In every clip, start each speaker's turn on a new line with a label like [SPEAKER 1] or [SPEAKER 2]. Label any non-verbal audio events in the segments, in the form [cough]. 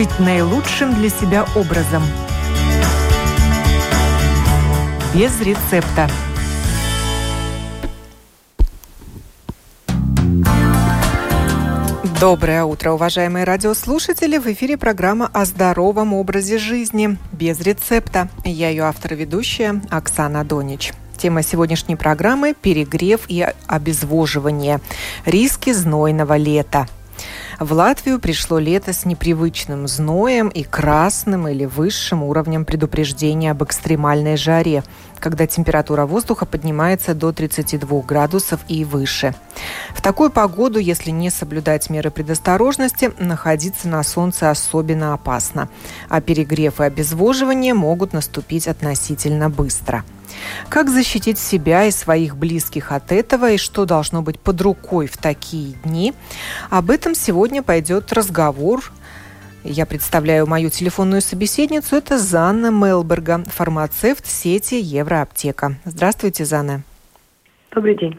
[SPEAKER 1] жить наилучшим для себя образом. Без рецепта. Доброе утро, уважаемые радиослушатели! В эфире программа о здоровом образе жизни без рецепта. Я ее автор и ведущая Оксана Донич. Тема сегодняшней программы – перегрев и обезвоживание. Риски знойного лета – в Латвию пришло лето с непривычным зноем и красным или высшим уровнем предупреждения об экстремальной жаре, когда температура воздуха поднимается до 32 градусов и выше. В такую погоду, если не соблюдать меры предосторожности, находиться на солнце особенно опасно, а перегрев и обезвоживание могут наступить относительно быстро – как защитить себя и своих близких от этого и что должно быть под рукой в такие дни? Об этом сегодня пойдет разговор я представляю мою телефонную собеседницу. Это Занна Мелберга, фармацевт сети Евроаптека. Здравствуйте, Занна.
[SPEAKER 2] Добрый день.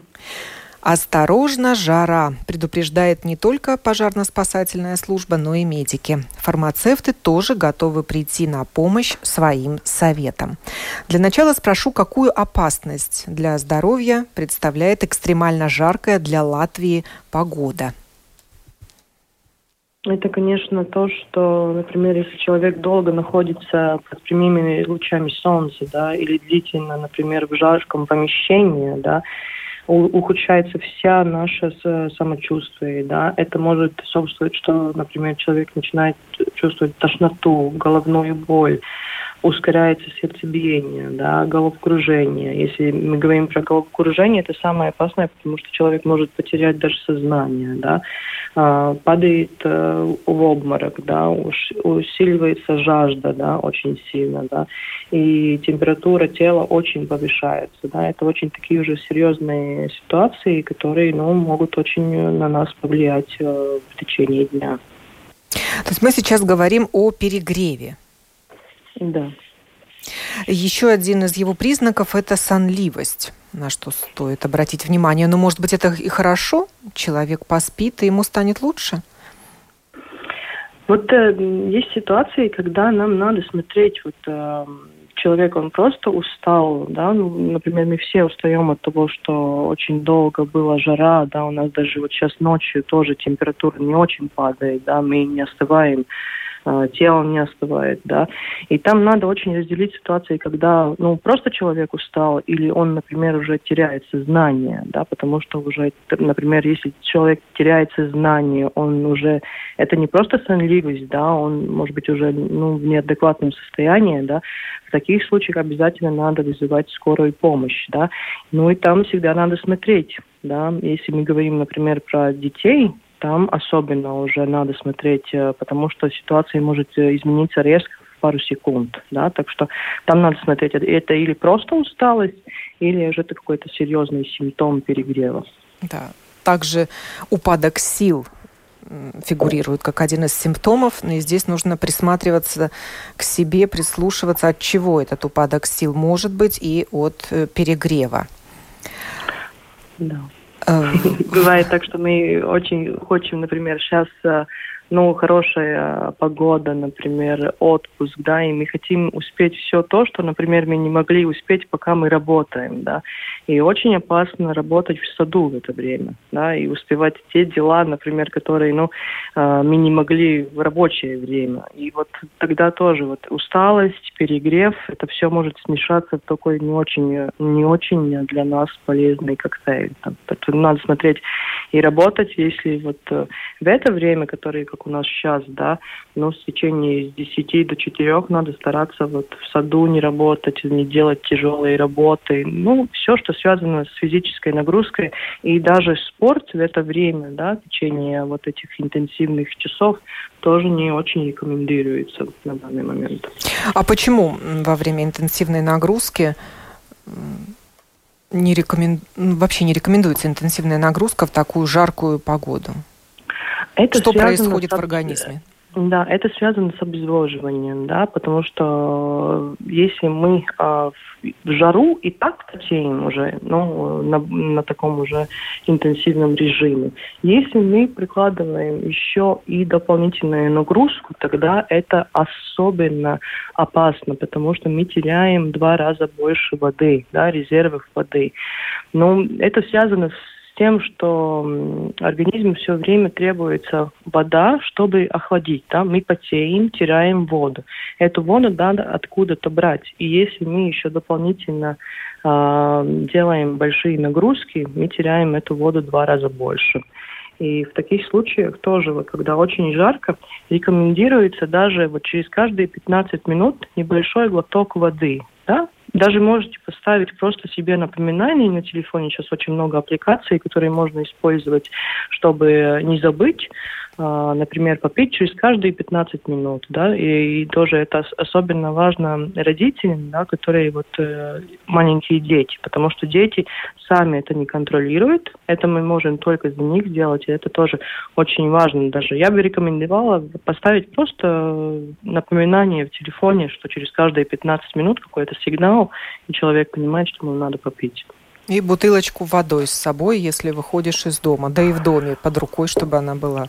[SPEAKER 1] Осторожно, жара, предупреждает не только пожарно-спасательная служба, но и медики. Фармацевты тоже готовы прийти на помощь своим советам. Для начала спрошу, какую опасность для здоровья представляет экстремально жаркая для Латвии погода?
[SPEAKER 2] Это, конечно, то, что, например, если человек долго находится под прямыми лучами солнца, да, или длительно, например, в жарком помещении, да, ухудшается вся наше самочувствие, да, это может способствовать, что, например, человек начинает чувствовать тошноту, головную боль, ускоряется сердцебиение, да, головокружение. Если мы говорим про головокружение, это самое опасное, потому что человек может потерять даже сознание, да, а, падает э, в обморок, да, усиливается жажда, да, очень сильно, да, и температура тела очень повышается, да, это очень такие уже серьезные ситуации, которые, ну, могут очень на нас повлиять э, в течение дня.
[SPEAKER 1] То есть мы сейчас говорим о перегреве.
[SPEAKER 2] Да.
[SPEAKER 1] Еще один из его признаков – это сонливость, на что стоит обратить внимание. Но, может быть, это и хорошо? Человек поспит, и ему станет лучше?
[SPEAKER 2] Вот э, есть ситуации, когда нам надо смотреть, вот э, человек, он просто устал, да, ну, например, мы все устаем от того, что очень долго была жара, да, у нас даже вот сейчас ночью тоже температура не очень падает, да, мы не остываем тело не остывает, да. И там надо очень разделить ситуации, когда, ну, просто человек устал, или он, например, уже теряет сознание, да, потому что уже, например, если человек теряет сознание, он уже, это не просто сонливость, да, он, может быть, уже, ну, в неадекватном состоянии, да, в таких случаях обязательно надо вызывать скорую помощь, да. Ну и там всегда надо смотреть, да, если мы говорим, например, про детей, там особенно уже надо смотреть, э, потому что ситуация может э, измениться резко в пару секунд, да, так что там надо смотреть, это или просто усталость, или же это какой-то серьезный симптом перегрева.
[SPEAKER 1] Да, также упадок сил фигурирует как один из симптомов, но и здесь нужно присматриваться к себе, прислушиваться, от чего этот упадок сил может быть и от э, перегрева.
[SPEAKER 2] Да. Эм. Бывает так, что мы очень хотим, например, сейчас э, ну, хорошая погода, например, отпуск, да, и мы хотим успеть все то, что, например, мы не могли успеть, пока мы работаем, да. И очень опасно работать в саду в это время, да, и успевать те дела, например, которые, ну, э, мы не могли в рабочее время. И вот тогда тоже вот усталость, перегрев, это все может смешаться в такой не очень, не очень для нас полезный коктейль. Надо смотреть и работать, если вот э, в это время, которое, как у нас сейчас, да, но в течение с 10 до 4 надо стараться вот в саду не работать, не делать тяжелые работы. Ну, все, что связано с физической нагрузкой. И даже спорт в это время, да, в течение вот этих интенсивных часов тоже не очень рекомендуется на данный момент.
[SPEAKER 1] А почему во время интенсивной нагрузки не рекомен... вообще не рекомендуется интенсивная нагрузка в такую жаркую погоду? Это Что происходит с... в организме?
[SPEAKER 2] Да, это связано с обезвоживанием, да, потому что если мы а, в жару и так потеем уже, ну, на, на таком уже интенсивном режиме, если мы прикладываем еще и дополнительную нагрузку, тогда это особенно опасно, потому что мы теряем два раза больше воды, да, резервов воды. Но это связано с тем, что организму все время требуется вода, чтобы охладить. Да? Мы потеем, теряем воду. Эту воду надо откуда-то брать. И если мы еще дополнительно э, делаем большие нагрузки, мы теряем эту воду два раза больше. И в таких случаях тоже, вот, когда очень жарко, рекомендуется даже вот через каждые 15 минут небольшой глоток воды. Да? Даже можете поставить просто себе напоминание на телефоне. Сейчас очень много аппликаций, которые можно использовать, чтобы не забыть. А, например, попить через каждые 15 минут, да, и, и тоже это особенно важно родителям, да, которые вот э, маленькие дети, потому что дети сами это не контролируют, это мы можем только за них сделать, и это тоже очень важно даже. Я бы рекомендовала поставить просто напоминание в телефоне, что через каждые 15 минут какой-то сигнал, и человек понимает, что ему надо попить.
[SPEAKER 1] И бутылочку водой с собой, если выходишь из дома, да и в доме под рукой, чтобы она была.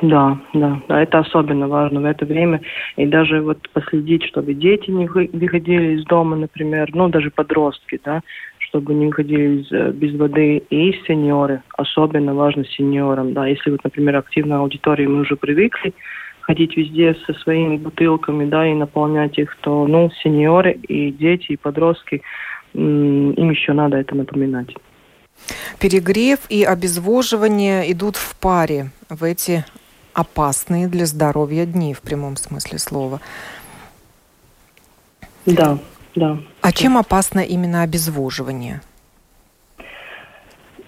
[SPEAKER 2] Да, да, да, это особенно важно в это время. И даже вот последить, чтобы дети не выходили из дома, например, ну, даже подростки, да, чтобы не выходили э, без воды. И сеньоры, особенно важно сеньорам, да, если вот, например, активная аудитория, мы уже привыкли ходить везде со своими бутылками, да, и наполнять их, то, ну, сеньоры и дети, и подростки, им еще надо это напоминать.
[SPEAKER 1] Перегрев и обезвоживание идут в паре в эти опасные для здоровья дни в прямом смысле слова.
[SPEAKER 2] Да, да.
[SPEAKER 1] А чем опасно именно обезвоживание?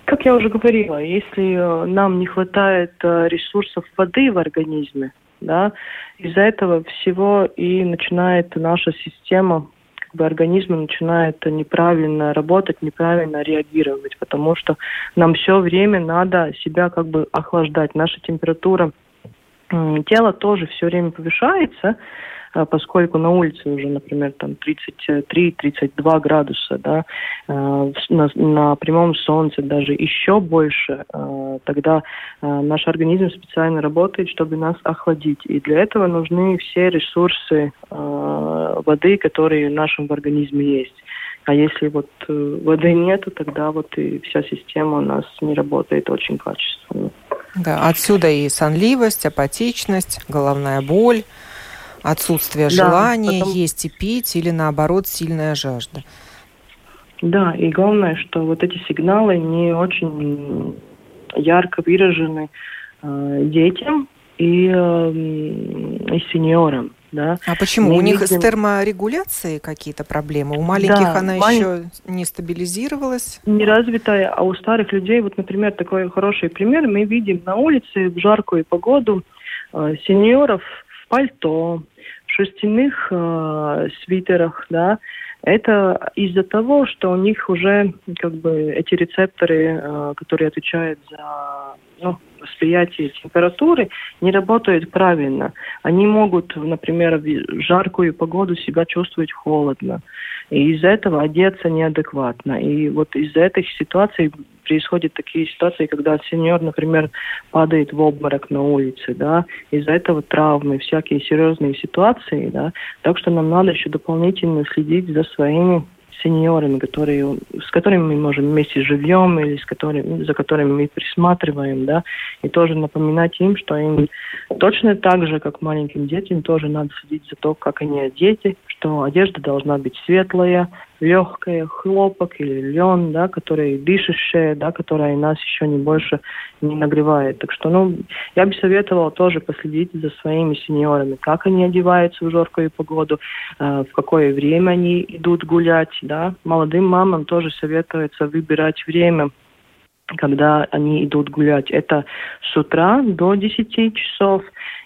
[SPEAKER 2] Как я уже говорила, если э, нам не хватает э, ресурсов воды в организме, да, из-за этого всего и начинает наша система бы организм начинает неправильно работать, неправильно реагировать, потому что нам все время надо себя как бы охлаждать. Наша температура тела тоже все время повышается, поскольку на улице уже, например, там 33-32 градуса, да, а, на, на прямом солнце даже еще больше, а, тогда наш организм специально работает, чтобы нас охладить. И для этого нужны все ресурсы воды, которые в нашем организме есть. А если вот э, воды нету, тогда вот и вся система у нас не работает очень качественно.
[SPEAKER 1] Да, отсюда и сонливость, апатичность, головная боль, отсутствие да, желания потом... есть и пить или наоборот сильная жажда.
[SPEAKER 2] Да, и главное, что вот эти сигналы не очень ярко выражены э, детям и, э, и сеньорам. Да.
[SPEAKER 1] А почему? Мы У них видим... с терморегуляцией какие-то проблемы? У маленьких да, она малень... еще не стабилизировалась?
[SPEAKER 2] Не развитая, а у старых людей, вот, например, такой хороший пример, мы видим на улице в жаркую погоду э, сеньоров в пальто, шерстяных э, свитерах, да, это из-за того, что у них уже как бы эти рецепторы, э, которые отвечают за ну, восприятие температуры, не работают правильно. Они могут, например, в жаркую погоду себя чувствовать холодно. И из-за этого одеться неадекватно. И вот из-за этой ситуации происходят такие ситуации, когда сеньор, например, падает в обморок на улице, да, из-за этого травмы, всякие серьезные ситуации, да, так что нам надо еще дополнительно следить за своими сеньорами, которые, с которыми мы можем вместе живем или с которыми, за которыми мы присматриваем, да, и тоже напоминать им, что им точно так же, как маленьким детям, тоже надо следить за то, как они одеты, что одежда должна быть светлая, легкая, хлопок или лен, да, который дышащая, да, которая нас еще не больше не нагревает. Так что, ну, я бы советовала тоже последить за своими сеньорами, как они одеваются в жаркую погоду, э, в какое время они идут гулять, да. Молодым мамам тоже советуется выбирать время, когда они идут гулять. Это с утра до 10 часов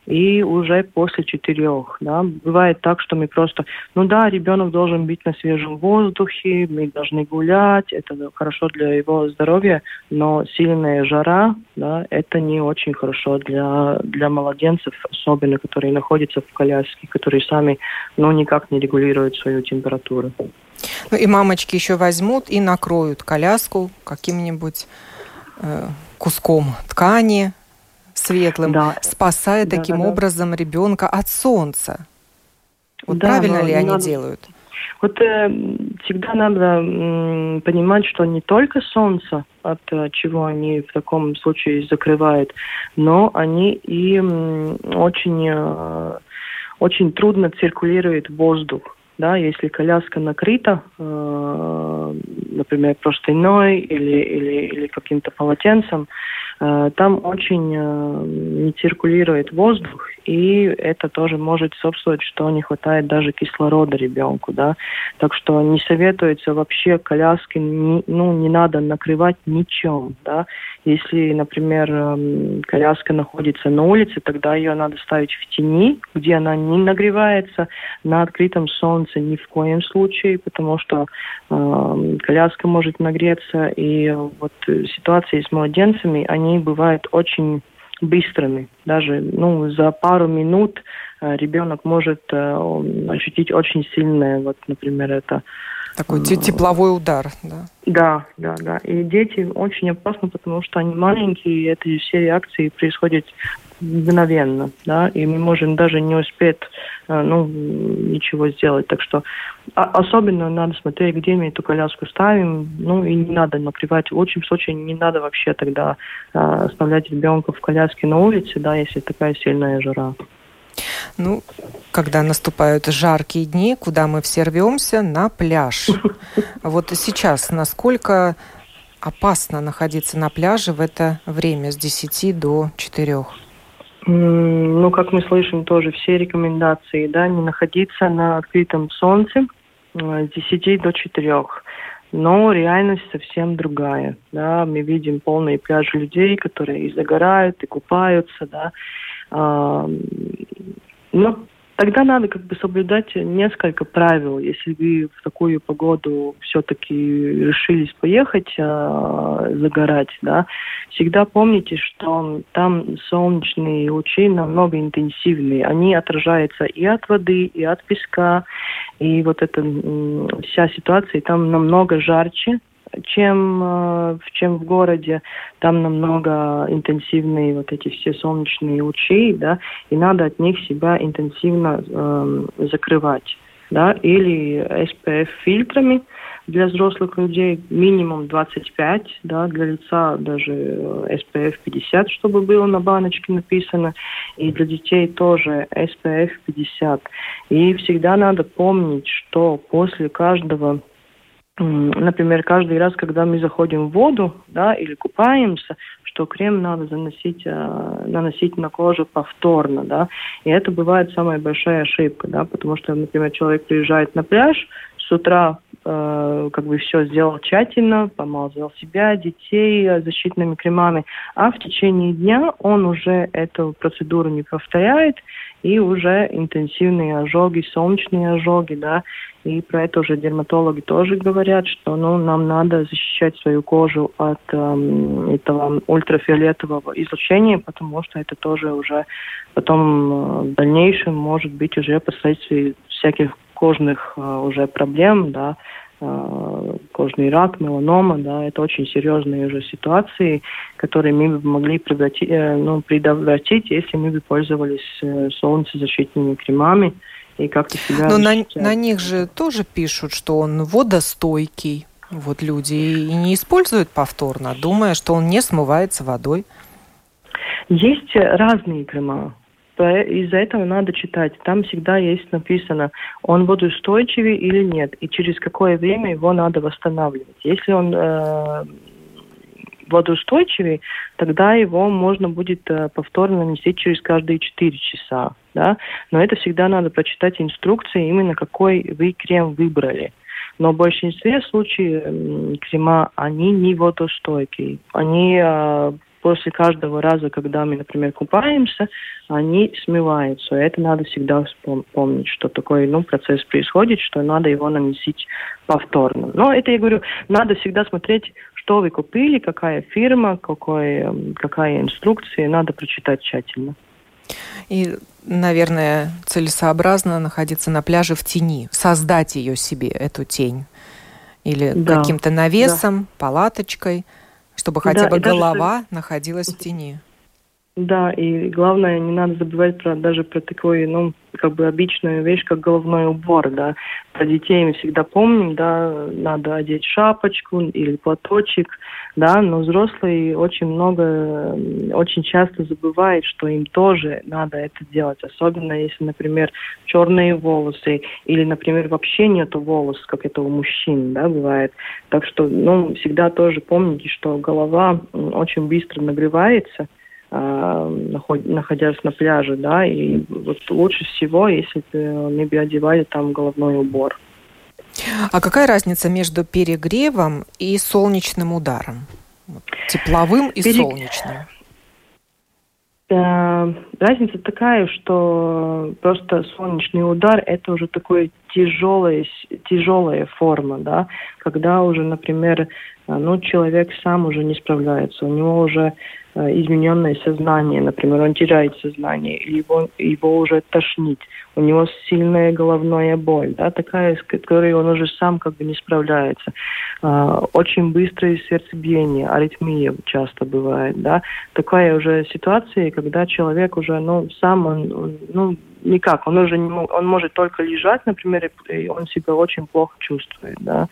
[SPEAKER 2] и уже после четырех. Да. Бывает так, что мы просто, ну да, ребенок должен быть на свежем воздухе, мы должны гулять, это хорошо для его здоровья, но сильная жара, да, это не очень хорошо для, для младенцев, особенно которые находятся в коляске, которые сами, ну, никак не регулируют свою температуру.
[SPEAKER 1] Ну и мамочки еще возьмут и накроют коляску каким-нибудь э, куском ткани светлым, да. спасая да, таким да, образом ребенка от солнца. Вот да, правильно ли они надо... делают?
[SPEAKER 2] Вот э, всегда надо э, понимать, что не только солнце, от э, чего они в таком случае закрывают, но они и э, очень, э, очень трудно циркулирует воздух да, если коляска накрыта, э, например, простыней или, или, или каким-то полотенцем, там очень э, не циркулирует воздух, и это тоже может способствовать, что не хватает даже кислорода ребенку, да. Так что не советуется вообще коляски, ну, не надо накрывать ничем, да. Если, например, эм, коляска находится на улице, тогда ее надо ставить в тени, где она не нагревается, на открытом солнце ни в коем случае, потому что э, коляска может нагреться, и вот ситуации с младенцами, они бывают очень быстрыми. Даже ну, за пару минут э, ребенок может э, ощутить очень сильное, вот, например, это
[SPEAKER 1] такой тепловой удар, да?
[SPEAKER 2] Да, да, да. И дети очень опасны, потому что они маленькие, и эти все реакции происходят мгновенно, да, и мы можем даже не успеть, э, ну, ничего сделать. Так что а, особенно надо смотреть, где мы эту коляску ставим, ну, и не надо накрывать. В лучшем случае не надо вообще тогда а, оставлять ребенка в коляске на улице, да, если такая сильная жара.
[SPEAKER 1] Ну, когда наступают жаркие дни, куда мы все рвемся? На пляж. [laughs] Вот сейчас насколько опасно находиться на пляже в это время с 10 до 4?
[SPEAKER 2] Ну, как мы слышим, тоже все рекомендации, да, не находиться на открытом солнце с 10 до 4. Но реальность совсем другая, да, мы видим полные пляжи людей, которые и загорают, и купаются, да, но тогда надо как бы соблюдать несколько правил. Если вы в такую погоду все-таки решились поехать э, загорать, да, всегда помните, что там солнечные лучи намного интенсивнее. Они отражаются и от воды, и от песка. И вот эта вся ситуация там намного жарче, чем, э, чем в городе. Там намного интенсивные вот эти все солнечные лучи, да, и надо от них себя интенсивно э, закрывать, да, или SPF фильтрами для взрослых людей минимум 25, да, для лица даже SPF 50, чтобы было на баночке написано, и для детей тоже SPF 50. И всегда надо помнить, что после каждого например, каждый раз, когда мы заходим в воду, да, или купаемся, что крем надо заносить, э, наносить на кожу повторно, да, и это бывает самая большая ошибка, да, потому что, например, человек приезжает на пляж, с утра э, как бы все сделал тщательно, помазал себя, детей э, защитными кремами, а в течение дня он уже эту процедуру не повторяет, и уже интенсивные ожоги, солнечные ожоги, да, и про это уже дерматологи тоже говорят, что ну, нам надо защищать свою кожу от эм, этого ультрафиолетового излучения, потому что это тоже уже потом э, в дальнейшем может быть уже последствий всяких кожных э, уже проблем, да, э, кожный рак, меланома, да, это очень серьезные уже ситуации, которые мы бы могли предотвратить, э, ну, предотвратить, если мы бы пользовались э, солнцезащитными кремами и как-то себя...
[SPEAKER 1] Но на, на них же тоже пишут, что он водостойкий. Вот люди и не используют повторно, думая, что он не смывается водой.
[SPEAKER 2] Есть разные крема. Из-за этого надо читать. Там всегда есть написано, он водоустойчивый или нет, и через какое время его надо восстанавливать. Если он э, водоустойчивый, тогда его можно будет э, повторно нанести через каждые 4 часа. Да? Но это всегда надо прочитать инструкции, именно какой вы крем выбрали. Но в большинстве случаев крема, они не водостойкие. Они э, после каждого раза, когда мы, например, купаемся, они смываются. Это надо всегда помнить, что такой ну, процесс происходит, что надо его наносить повторно. Но это, я говорю, надо всегда смотреть, что вы купили, какая фирма, какой, какая инструкция, надо прочитать тщательно.
[SPEAKER 1] И, наверное, целесообразно находиться на пляже в тени, создать ее себе, эту тень. Или да. каким-то навесом, да. палаточкой, чтобы хотя да, бы голова даже... находилась в тени.
[SPEAKER 2] Да, и главное, не надо забывать про, даже про такой, ну, как бы обычную вещь, как головной убор, да. Про детей мы всегда помним, да, надо одеть шапочку или платочек, да, но взрослые очень много, очень часто забывают, что им тоже надо это делать, особенно если, например, черные волосы или, например, вообще нету волос, как это у мужчин, да, бывает. Так что, ну, всегда тоже помните, что голова очень быстро нагревается, а, находясь на пляже, да, и вот лучше всего, если мы бы одевали там головной убор.
[SPEAKER 1] А какая разница между перегревом и солнечным ударом? Тепловым и Перег... солнечным?
[SPEAKER 2] Э, разница такая, что просто солнечный удар это уже такой тяжелая, тяжелая форма, да, когда уже, например, э, ну, человек сам уже не справляется, у него уже измененное сознание, например, он теряет сознание, его, его уже тошнит, у него сильная головная боль, да, такая, с которой он уже сам как бы не справляется. А, очень быстрое сердцебиение, аритмия часто бывает, да. Такая уже ситуация, когда человек уже, ну, сам он, ну, никак, он уже не он может только лежать, например, и он себя очень плохо чувствует, да.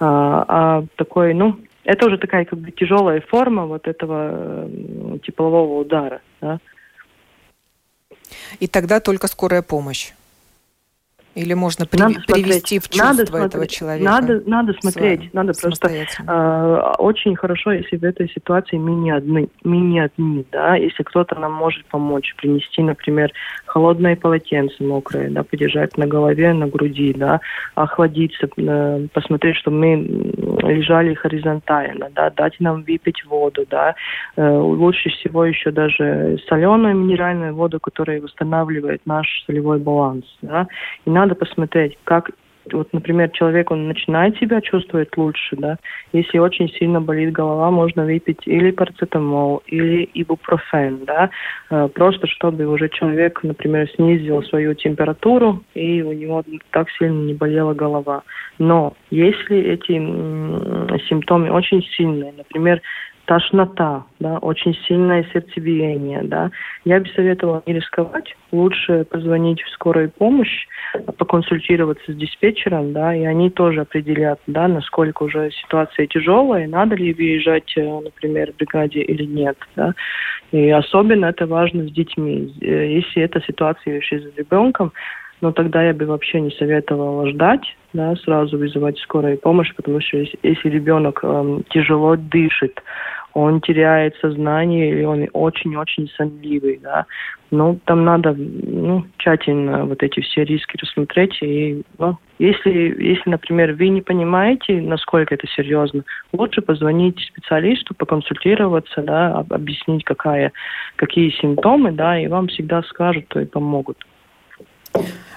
[SPEAKER 2] А, а такой, ну, это уже такая как бы тяжелая форма вот этого теплового удара. Да?
[SPEAKER 1] И тогда только скорая помощь. Или можно при, надо привести в чувство надо этого смотреть, человека?
[SPEAKER 2] Надо, надо смотреть, надо просто э, очень хорошо, если в этой ситуации мы не одни, мы не одни, да, если кто-то нам может помочь, принести, например, холодное полотенце мокрое, да, подержать на голове, на груди, да, охладиться, э, посмотреть, чтобы мы лежали горизонтально, да, дать нам выпить воду, да, э, лучше всего еще даже соленую минеральную воду, которая восстанавливает наш солевой баланс, да, и надо посмотреть, как вот, например, человек, он начинает себя чувствовать лучше, да, если очень сильно болит голова, можно выпить или парацетамол, или ибупрофен, да, э, просто чтобы уже человек, например, снизил свою температуру, и у него так сильно не болела голова. Но если эти симптомы очень сильные, например, тошнота, да, очень сильное сердцебиение, да, я бы советовала не рисковать, лучше позвонить в скорую помощь, поконсультироваться с диспетчером, да, и они тоже определят, да, насколько уже ситуация тяжелая, надо ли выезжать, э, например, в бригаде или нет, да. И особенно это важно с детьми. Э, если эта ситуация еще с ребенком, но тогда я бы вообще не советовала ждать, да, сразу вызывать скорую помощь, потому что если, если ребенок эм, тяжело дышит, он теряет сознание, или он очень-очень сонливый, да. Ну, там надо, ну, тщательно вот эти все риски рассмотреть. И, ну, если, если, например, вы не понимаете, насколько это серьезно, лучше позвонить специалисту, поконсультироваться, да, объяснить, какая, какие симптомы, да, и вам всегда скажут и помогут.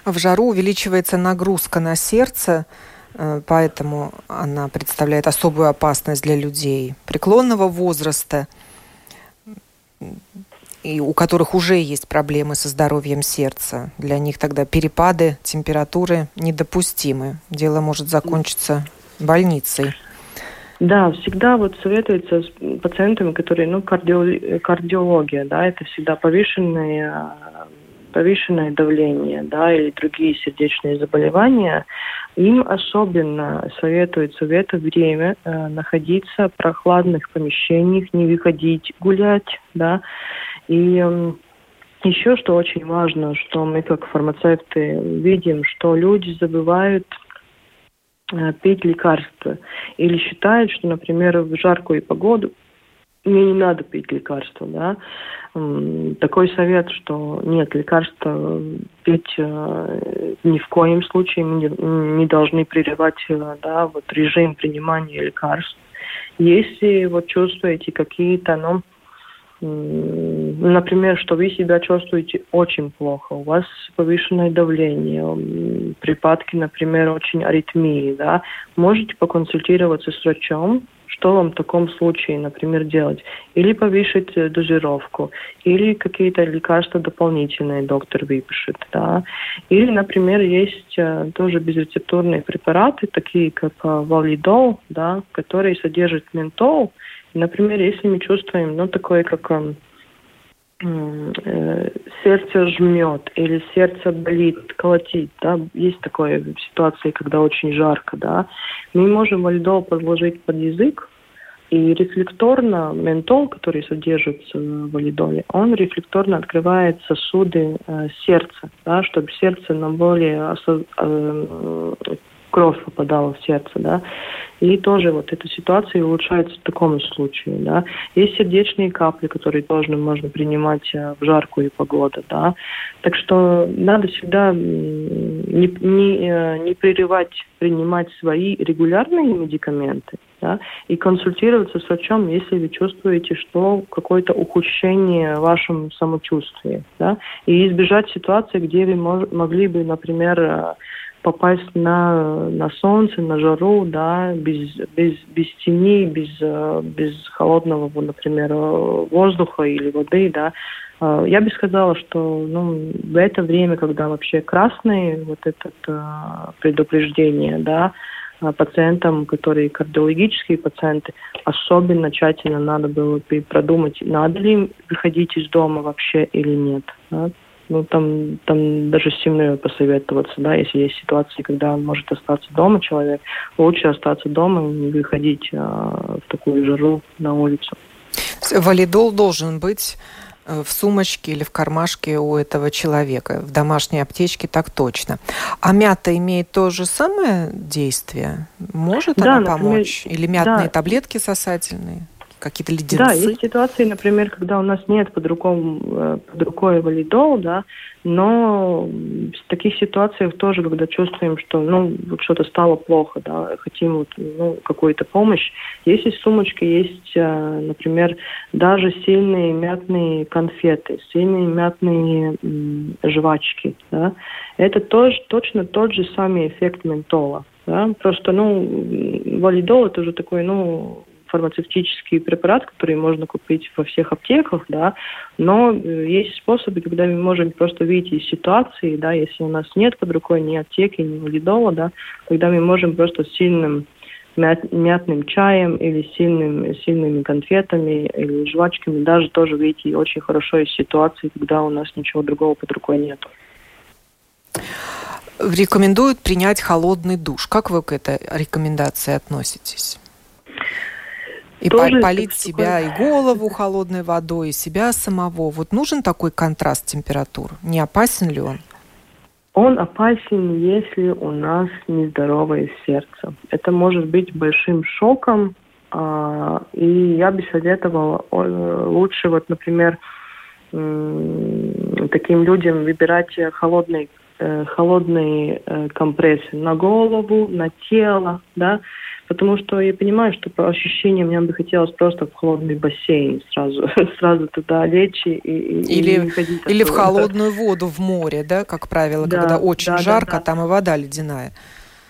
[SPEAKER 1] В жару увеличивается нагрузка на сердце, поэтому она представляет особую опасность для людей преклонного возраста, и у которых уже есть проблемы со здоровьем сердца. Для них тогда перепады температуры недопустимы. Дело может закончиться больницей.
[SPEAKER 2] Да, всегда вот советуется с пациентами, которые, ну, кардио, кардиология, да, это всегда повышенные повышенное давление да, или другие сердечные заболевания, им особенно советуется в это время э, находиться в прохладных помещениях, не выходить гулять, да, и э, еще что очень важно, что мы как фармацевты видим, что люди забывают э, пить лекарства или считают, что, например, в жаркую погоду мне не надо пить лекарства, да. Такой совет, что нет, лекарства пить э, ни в коем случае не, не должны прерывать, э, да, вот режим принимания лекарств. Если вот чувствуете какие-то, ну, например, что вы себя чувствуете очень плохо, у вас повышенное давление, припадки, например, очень аритмии, да, можете поконсультироваться с врачом, что вам в таком случае, например, делать? Или повысить э, дозировку, или какие-то лекарства дополнительные доктор выпишет, да. Или, например, есть э, тоже безрецептурные препараты, такие как э, валидол, да, которые содержат ментол. Например, если мы чувствуем, ну, такое, как сердце жмет или сердце болит, колотит, да, есть такое ситуации, когда очень жарко, да, мы можем валидол подложить под язык, и рефлекторно ментол, который содержится в валидоле, он рефлекторно открывает сосуды э, сердца, да, чтобы сердце на более э, кровь попадала в сердце, да, и тоже вот эта ситуация улучшается в таком случае, да. Есть сердечные капли, которые тоже можно принимать э, в жаркую погоду, да. Так что надо всегда не, не, э, не прерывать принимать свои регулярные медикаменты, да, и консультироваться с врачом, если вы чувствуете, что какое-то ухудшение в вашем самочувствии, да, и избежать ситуации, где вы мож, могли бы, например, э, попасть на, на солнце, на жару, да, без, без, без тени, без, э, без холодного, например, воздуха или воды, да, э, я бы сказала, что ну, в это время, когда вообще красное вот это э, предупреждение, да, пациентам, которые кардиологические пациенты, особенно тщательно надо было продумать, надо ли выходить из дома вообще или нет. Да? Ну, там, там даже с семьей посоветоваться, да, если есть ситуации, когда он может остаться дома человек, лучше остаться дома и не выходить а, в такую жару на улицу.
[SPEAKER 1] Валидол должен быть э, в сумочке или в кармашке у этого человека. В домашней аптечке так точно. А мята имеет то же самое действие? Может да, она например, помочь? Или мятные да. таблетки сосательные? Какие-то леденцы?
[SPEAKER 2] Да, есть ситуации, например, когда у нас нет под, рукой, э, под рукой валидол, да, но в таких ситуациях тоже, когда чувствуем, что ну, вот что-то стало плохо, да, хотим вот, ну, какую-то помощь, есть из сумочки, есть, э, например, даже сильные мятные конфеты, сильные мятные м, жвачки, да, это тоже точно тот же самый эффект ментола. Да? Просто, ну, валидол это уже такой, ну, фармацевтический препарат, который можно купить во всех аптеках, да, но э, есть способы, когда мы можем просто выйти из ситуации, да, если у нас нет под рукой ни аптеки, ни валидола, да, тогда мы можем просто сильным мят, мятным чаем или сильным, сильными конфетами или жвачками даже тоже выйти очень хорошо из ситуации, когда у нас ничего другого под рукой нет.
[SPEAKER 1] Рекомендуют принять холодный душ. Как вы к этой рекомендации относитесь? И Тоже полить себя и голову холодной водой, и себя самого. Вот нужен такой контраст температур? Не опасен ли он?
[SPEAKER 2] Он опасен, если у нас нездоровое сердце. Это может быть большим шоком, а, и я бы советовала лучше, вот, например, таким людям выбирать холодные э, холодные э, компрессы на голову, на тело, да, Потому что я понимаю, что по ощущениям мне бы хотелось просто в холодный бассейн сразу, [laughs] сразу туда лечь и,
[SPEAKER 1] или, и ходить. Или в холодную воду в море, да, как правило, да, когда очень да, жарко, да, да. там и вода ледяная.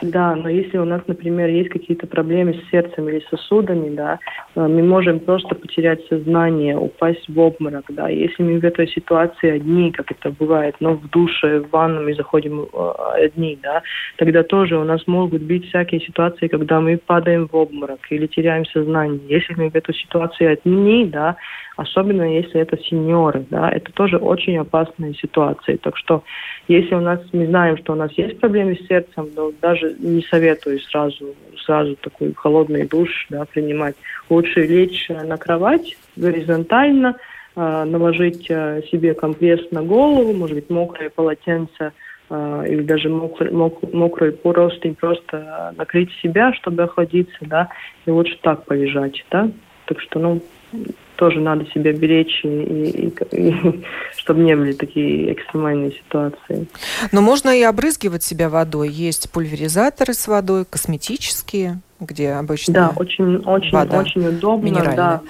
[SPEAKER 2] Да, но если у нас, например, есть какие-то проблемы с сердцем или сосудами, да, э, мы можем просто потерять сознание, упасть в обморок, да. Если мы в этой ситуации одни, как это бывает, но в душе, в ванну мы заходим э, одни, да, тогда тоже у нас могут быть всякие ситуации, когда мы падаем в обморок или теряем сознание. Если мы в этой ситуации одни, да, особенно если это сеньоры, да, это тоже очень опасная ситуация. Так что если у нас, мы знаем, что у нас есть проблемы с сердцем, то даже не советую сразу, сразу такой холодный душ да, принимать. Лучше лечь на кровать горизонтально, э, наложить э, себе компресс на голову, может быть, мокрое полотенце э, или даже мокрый, мок, мокрый простынь просто накрыть себя, чтобы охладиться, да, и лучше так полежать, да. Так что, ну, тоже надо себя беречь, и, и, и, [laughs] чтобы не были такие экстремальные ситуации.
[SPEAKER 1] Но можно и обрызгивать себя водой. Есть пульверизаторы с водой, косметические, где обычно
[SPEAKER 2] Да, очень, очень, вода очень удобно. Да.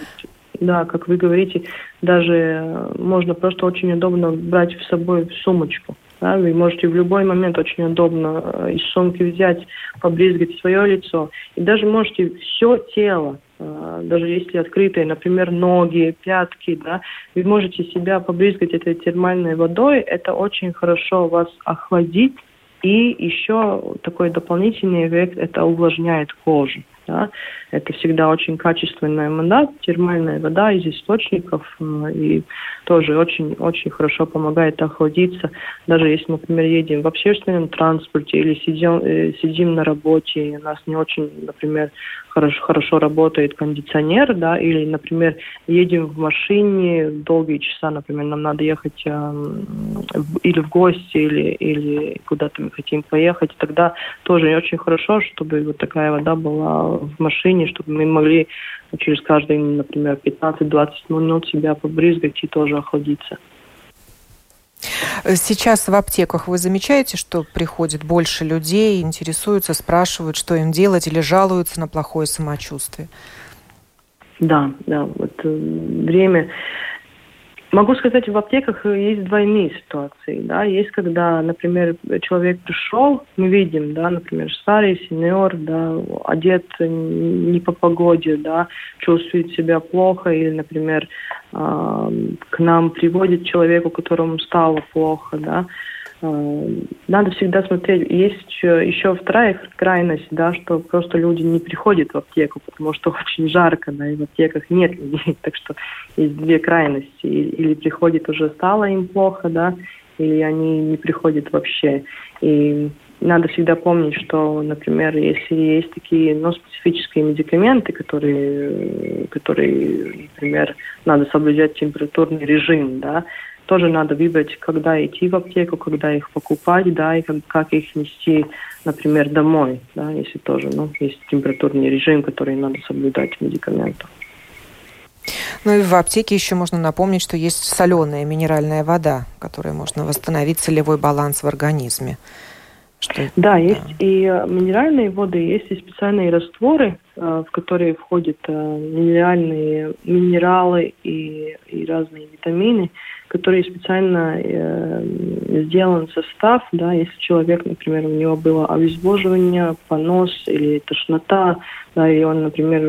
[SPEAKER 2] да, как вы говорите, даже можно просто очень удобно брать с собой в сумочку. Да, вы можете в любой момент очень удобно э, из сумки взять, побрызгать свое лицо. И даже можете все тело, даже если открытые, например, ноги, пятки, да, вы можете себя побрызгать этой термальной водой. Это очень хорошо вас охладит. И еще такой дополнительный эффект – это увлажняет кожу. Да? Это всегда очень качественная вода, термальная вода из источников, э, и тоже очень-очень хорошо помогает охладиться. Даже если, например, едем в общественном транспорте или сидим, э, сидим на работе, и у нас не очень, например, хорошо, хорошо работает кондиционер, да, или, например, едем в машине долгие часа, например, нам надо ехать э, или в гости, или, или куда-то мы хотим поехать, тогда тоже очень хорошо, чтобы вот такая вода была в машине, чтобы мы могли через каждые, например, 15-20 минут себя побрызгать и тоже охладиться.
[SPEAKER 1] Сейчас в аптеках вы замечаете, что приходит больше людей, интересуются, спрашивают, что им делать или жалуются на плохое самочувствие?
[SPEAKER 2] Да, да. Вот э, время Могу сказать, в аптеках есть двойные ситуации. Да? Есть, когда, например, человек пришел, мы видим, да, например, старый сеньор, да, одет не по погоде, да, чувствует себя плохо, или, например, э, к нам приводит человеку, которому стало плохо, да, надо всегда смотреть. Есть еще вторая крайность, да, что просто люди не приходят в аптеку, потому что [laughs] очень жарко, да, и в аптеках нет людей. Так что есть две крайности. Или приходит уже стало им плохо, да, или они не приходят вообще. И надо всегда помнить, что, например, если есть такие но специфические медикаменты, которые, которые, например, надо соблюдать температурный режим, да, тоже надо выбрать, когда идти в аптеку, когда их покупать, да, и как, как их нести, например, домой, да, если тоже, ну, есть температурный режим, который надо соблюдать медикаментов.
[SPEAKER 1] Ну и в аптеке еще можно напомнить, что есть соленая минеральная вода, которая можно восстановить целевой баланс в организме.
[SPEAKER 2] Что... Да, есть да. и э, минеральные воды, есть и специальные растворы, э, в которые входят э, минеральные минералы и, и разные витамины, которые специально сделан состав, да, если человек, например, у него было обезвоживание, понос или тошнота, да, и он, например,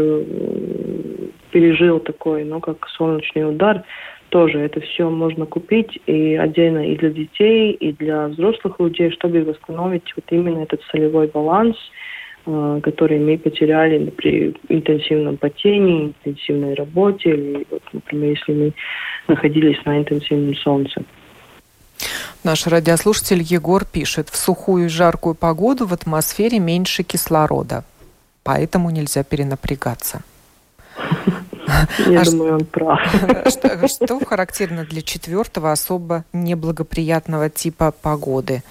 [SPEAKER 2] пережил такой, ну, как солнечный удар, тоже это все можно купить и отдельно и для детей, и для взрослых людей, чтобы восстановить вот именно этот солевой баланс, э, который мы потеряли при интенсивном потении, интенсивной работе, или, вот, например, если мы находились на интенсивном солнце.
[SPEAKER 1] Наш радиослушатель Егор пишет, в сухую и жаркую погоду в атмосфере меньше кислорода, поэтому нельзя перенапрягаться. [laughs]
[SPEAKER 2] Я а думаю, он прав. [laughs]
[SPEAKER 1] Что, что характерно для четвертого особо неблагоприятного типа погоды,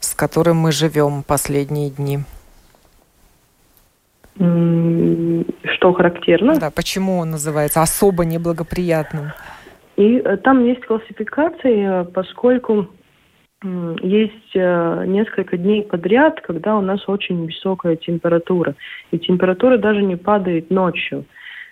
[SPEAKER 1] с которым мы живем последние дни?
[SPEAKER 2] Что характерно?
[SPEAKER 1] Да, почему он называется особо неблагоприятным?
[SPEAKER 2] И э, там есть классификации, поскольку есть э, несколько дней подряд, когда у нас очень высокая температура. И температура даже не падает ночью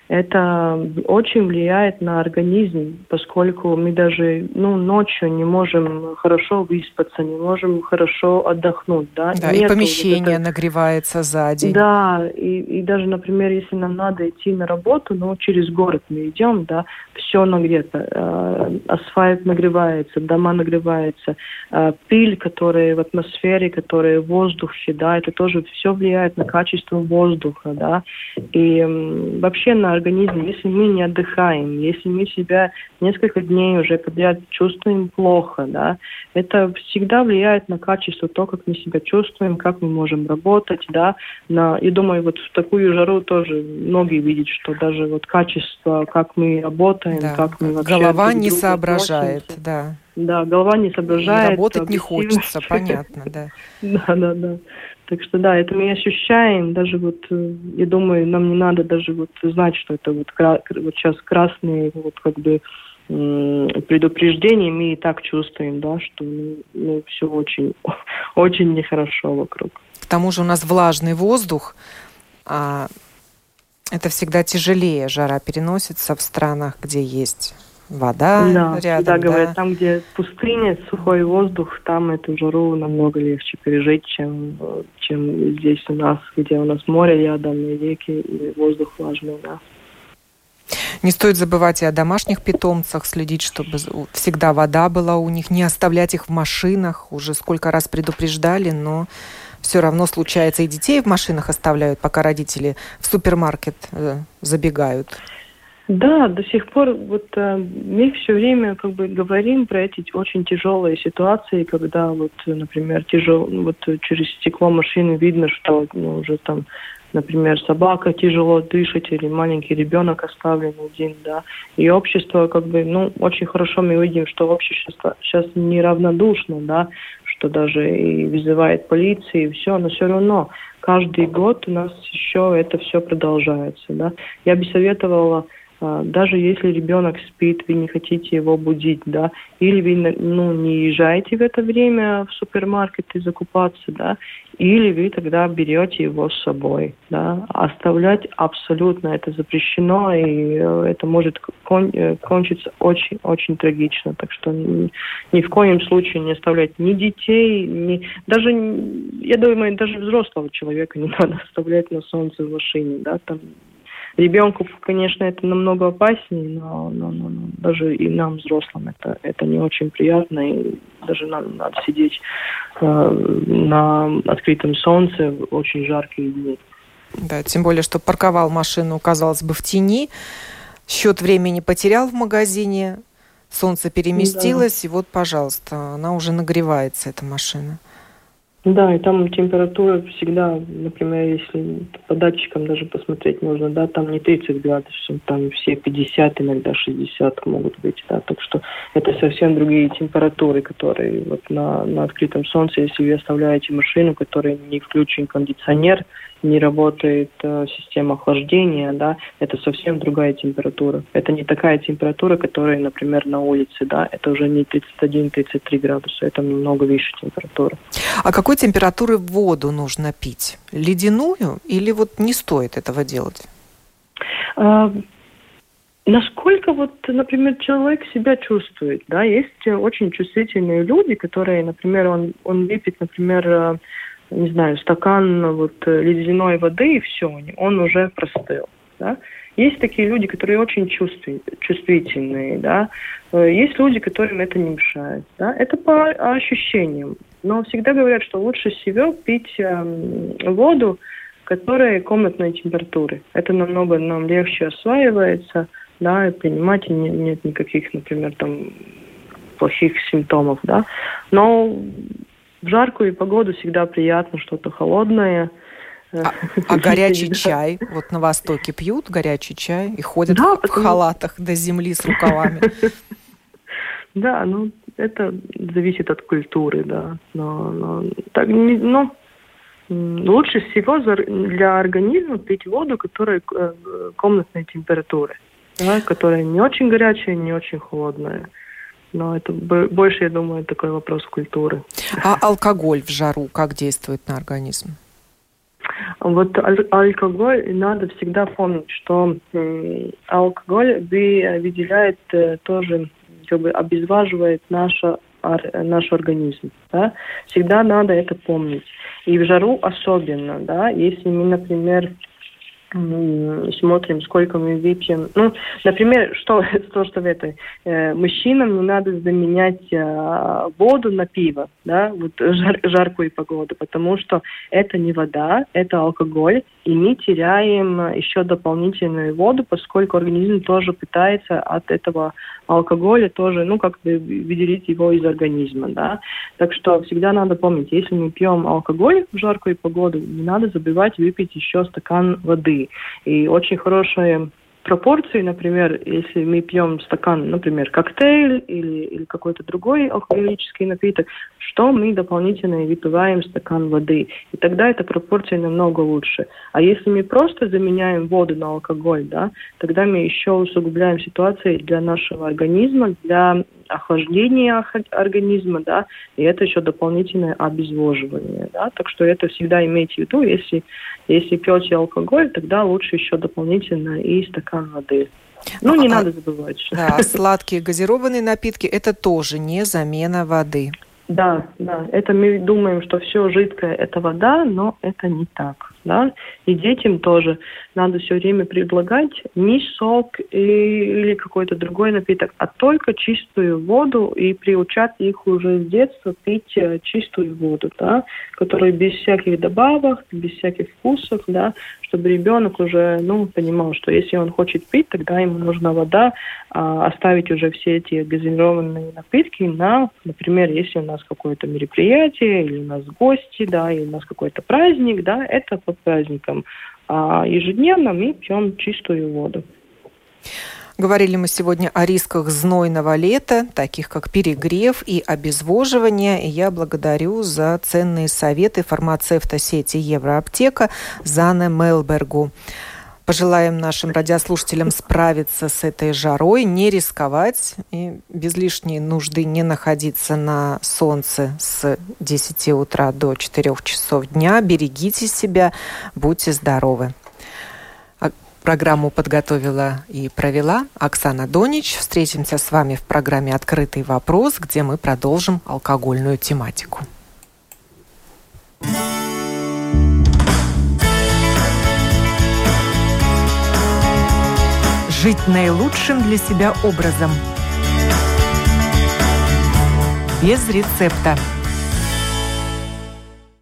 [SPEAKER 2] это очень влияет на организм, поскольку мы даже ну, ночью не можем хорошо выспаться, не можем хорошо отдохнуть. Да,
[SPEAKER 1] да и помещение вот это... нагревается за день.
[SPEAKER 2] Да, и, и даже, например, если нам надо идти на работу, но ну, через город мы идем, да, все нагрето. Э, асфальт нагревается, дома нагреваются, э, пыль, которая в атмосфере, которая в воздухе, да, это тоже все влияет на качество воздуха, да, и э, вообще на организм, если мы не отдыхаем, если мы себя несколько дней уже подряд чувствуем плохо, да, это всегда влияет на качество, то, как мы себя чувствуем, как мы можем работать, да, на, и думаю, вот в такую жару тоже многие видят, что даже вот качество, как мы работаем, да. как мы
[SPEAKER 1] вообще... Голова не соображает, относимся. да.
[SPEAKER 2] Да, голова не соображает. И
[SPEAKER 1] работать не хочется, понятно, [laughs] да.
[SPEAKER 2] Да, да, да. Так что да, это мы ощущаем, даже вот, э, я думаю, нам не надо даже вот знать, что это вот, вот сейчас красные вот как бы предупреждения мы и так чувствуем, да, что ну, ну, все очень, [laughs] очень нехорошо вокруг.
[SPEAKER 1] К тому же у нас влажный воздух, а Это всегда тяжелее, жара переносится в странах, где есть вода
[SPEAKER 2] да,
[SPEAKER 1] рядом.
[SPEAKER 2] Да, говорят, там, где пустыня, сухой воздух, там эту жару намного легче пережить, чем, чем здесь у нас, где у нас море рядом, и реки, и воздух влажный, да.
[SPEAKER 1] Не стоит забывать и о домашних питомцах, следить, чтобы всегда вода была у них, не оставлять их в машинах. Уже сколько раз предупреждали, но все равно случается. И детей в машинах оставляют, пока родители в супермаркет э, забегают.
[SPEAKER 2] Да, до сих пор вот э, мы все время как бы говорим про эти очень тяжелые ситуации, когда вот, например, тяжело, вот через стекло машины видно, что ну, уже там например, собака тяжело дышит или маленький ребенок оставлен один, да. И общество, как бы, ну, очень хорошо мы видим, что общество сейчас неравнодушно, да, что даже и вызывает полицию, и все, но все равно каждый год у нас еще это все продолжается, да. Я бы советовала даже если ребенок спит, вы не хотите его будить, да, или вы ну, не езжаете в это время в супермаркет и закупаться, да, или вы тогда берете его с собой, да. Оставлять абсолютно это запрещено, и э, это может кон э, кончиться очень-очень трагично. Так что ни, ни в коем случае не оставлять ни детей, ни даже, я думаю, даже взрослого человека не [laughs] надо оставлять на солнце в машине, да, там Ребенку, конечно, это намного опаснее, но, но, но, но даже и нам, взрослым, это, это не очень приятно. И даже нам надо сидеть э, на открытом солнце в очень жаркие дни.
[SPEAKER 1] Да, тем более, что парковал машину, казалось бы, в тени, счет времени потерял в магазине, солнце переместилось, да. и вот, пожалуйста, она уже нагревается, эта машина.
[SPEAKER 2] Да, и там температура всегда, например, если по датчикам даже посмотреть можно, да, там не 30 градусов, там все 50, иногда 60 могут быть, да, так что это совсем другие температуры, которые вот на, на открытом солнце, если вы оставляете машину, которая не включен кондиционер, не работает э, система охлаждения, да, это совсем другая температура. Это не такая температура, которая, например, на улице, да, это уже не 31-33 градуса, это намного выше температура.
[SPEAKER 1] А какой температуры воду нужно пить? Ледяную или вот не стоит этого делать?
[SPEAKER 2] А, насколько вот, например, человек себя чувствует, да, есть очень чувствительные люди, которые, например, он, он выпьет, например, э, не знаю, стакан вот э, ледяной воды и все, он уже простыл, да. Есть такие люди, которые очень чувствительные, да. Э, есть люди, которым это не мешает, да. Это по ощущениям. Но всегда говорят, что лучше всего пить э, воду, которая комнатной температуры. Это намного нам легче осваивается, да, и принимать не, нет никаких, например, там плохих симптомов, да. Но в жаркую погоду всегда приятно что-то холодное.
[SPEAKER 1] А, [laughs] а горячий чай? Вот на Востоке пьют горячий чай и ходят да, в, потому... халатах до земли с рукавами. [laughs]
[SPEAKER 2] Да, ну это зависит от культуры, да. Но, но, так, но лучше всего для организма пить воду, которая э, комнатной температуры, да, которая не очень горячая, не очень холодная. Но это больше, я думаю, такой вопрос культуры.
[SPEAKER 1] А алкоголь в жару как действует на организм?
[SPEAKER 2] Вот алкоголь надо всегда помнить, что алкоголь выделяет э, тоже, как бы обезваживает наше наш организм. Да? Всегда надо это помнить. И в жару особенно, да, если мы, например, смотрим, сколько мы выпьем. Ну, например, что, [laughs] то, что в этой, э, мужчинам не надо заменять э, воду на пиво, да, вот жар, жаркую погоду, потому что это не вода, это алкоголь, и мы теряем еще дополнительную воду, поскольку организм тоже пытается от этого алкоголя тоже, ну, как бы выделить его из организма, да. Так что всегда надо помнить, если мы пьем алкоголь в жаркую погоду, не надо забывать выпить еще стакан воды. И очень хорошая пропорции, например, если мы пьем стакан, например, коктейль или, или какой-то другой алкоголический напиток, что мы дополнительно выпиваем стакан воды. И тогда эта пропорция намного лучше. А если мы просто заменяем воду на алкоголь, да, тогда мы еще усугубляем ситуацию для нашего организма, для охлаждение организма, да, и это еще дополнительное обезвоживание, да, так что это всегда имейте в виду, если, если пьете алкоголь, тогда лучше еще дополнительно и стакан воды. Ну, не а, надо забывать.
[SPEAKER 1] Да, сладкие газированные напитки – это тоже не замена воды.
[SPEAKER 2] Да, да. Это мы думаем, что все жидкое – это вода, но это не так да, и детям тоже надо все время предлагать не сок или какой-то другой напиток, а только чистую воду и приучать их уже с детства пить э, чистую воду, да, которая без всяких добавок, без всяких вкусов, да, чтобы ребенок уже, ну, понимал, что если он хочет пить, тогда ему нужна вода, а, оставить уже все эти газированные напитки на, например, если у нас какое-то мероприятие, или у нас гости, да, или у нас какой-то праздник, да, это по праздникам. А ежедневно мы пьем чистую воду.
[SPEAKER 1] Говорили мы сегодня о рисках знойного лета, таких как перегрев и обезвоживание. И я благодарю за ценные советы фармацевта сети Евроаптека Зане Мелбергу. Пожелаем нашим радиослушателям справиться с этой жарой, не рисковать и без лишней нужды не находиться на солнце с 10 утра до 4 часов дня. Берегите себя, будьте здоровы. Программу подготовила и провела Оксана Донич. Встретимся с вами в программе «Открытый вопрос», где мы продолжим алкогольную тематику. жить наилучшим для себя образом. Без рецепта.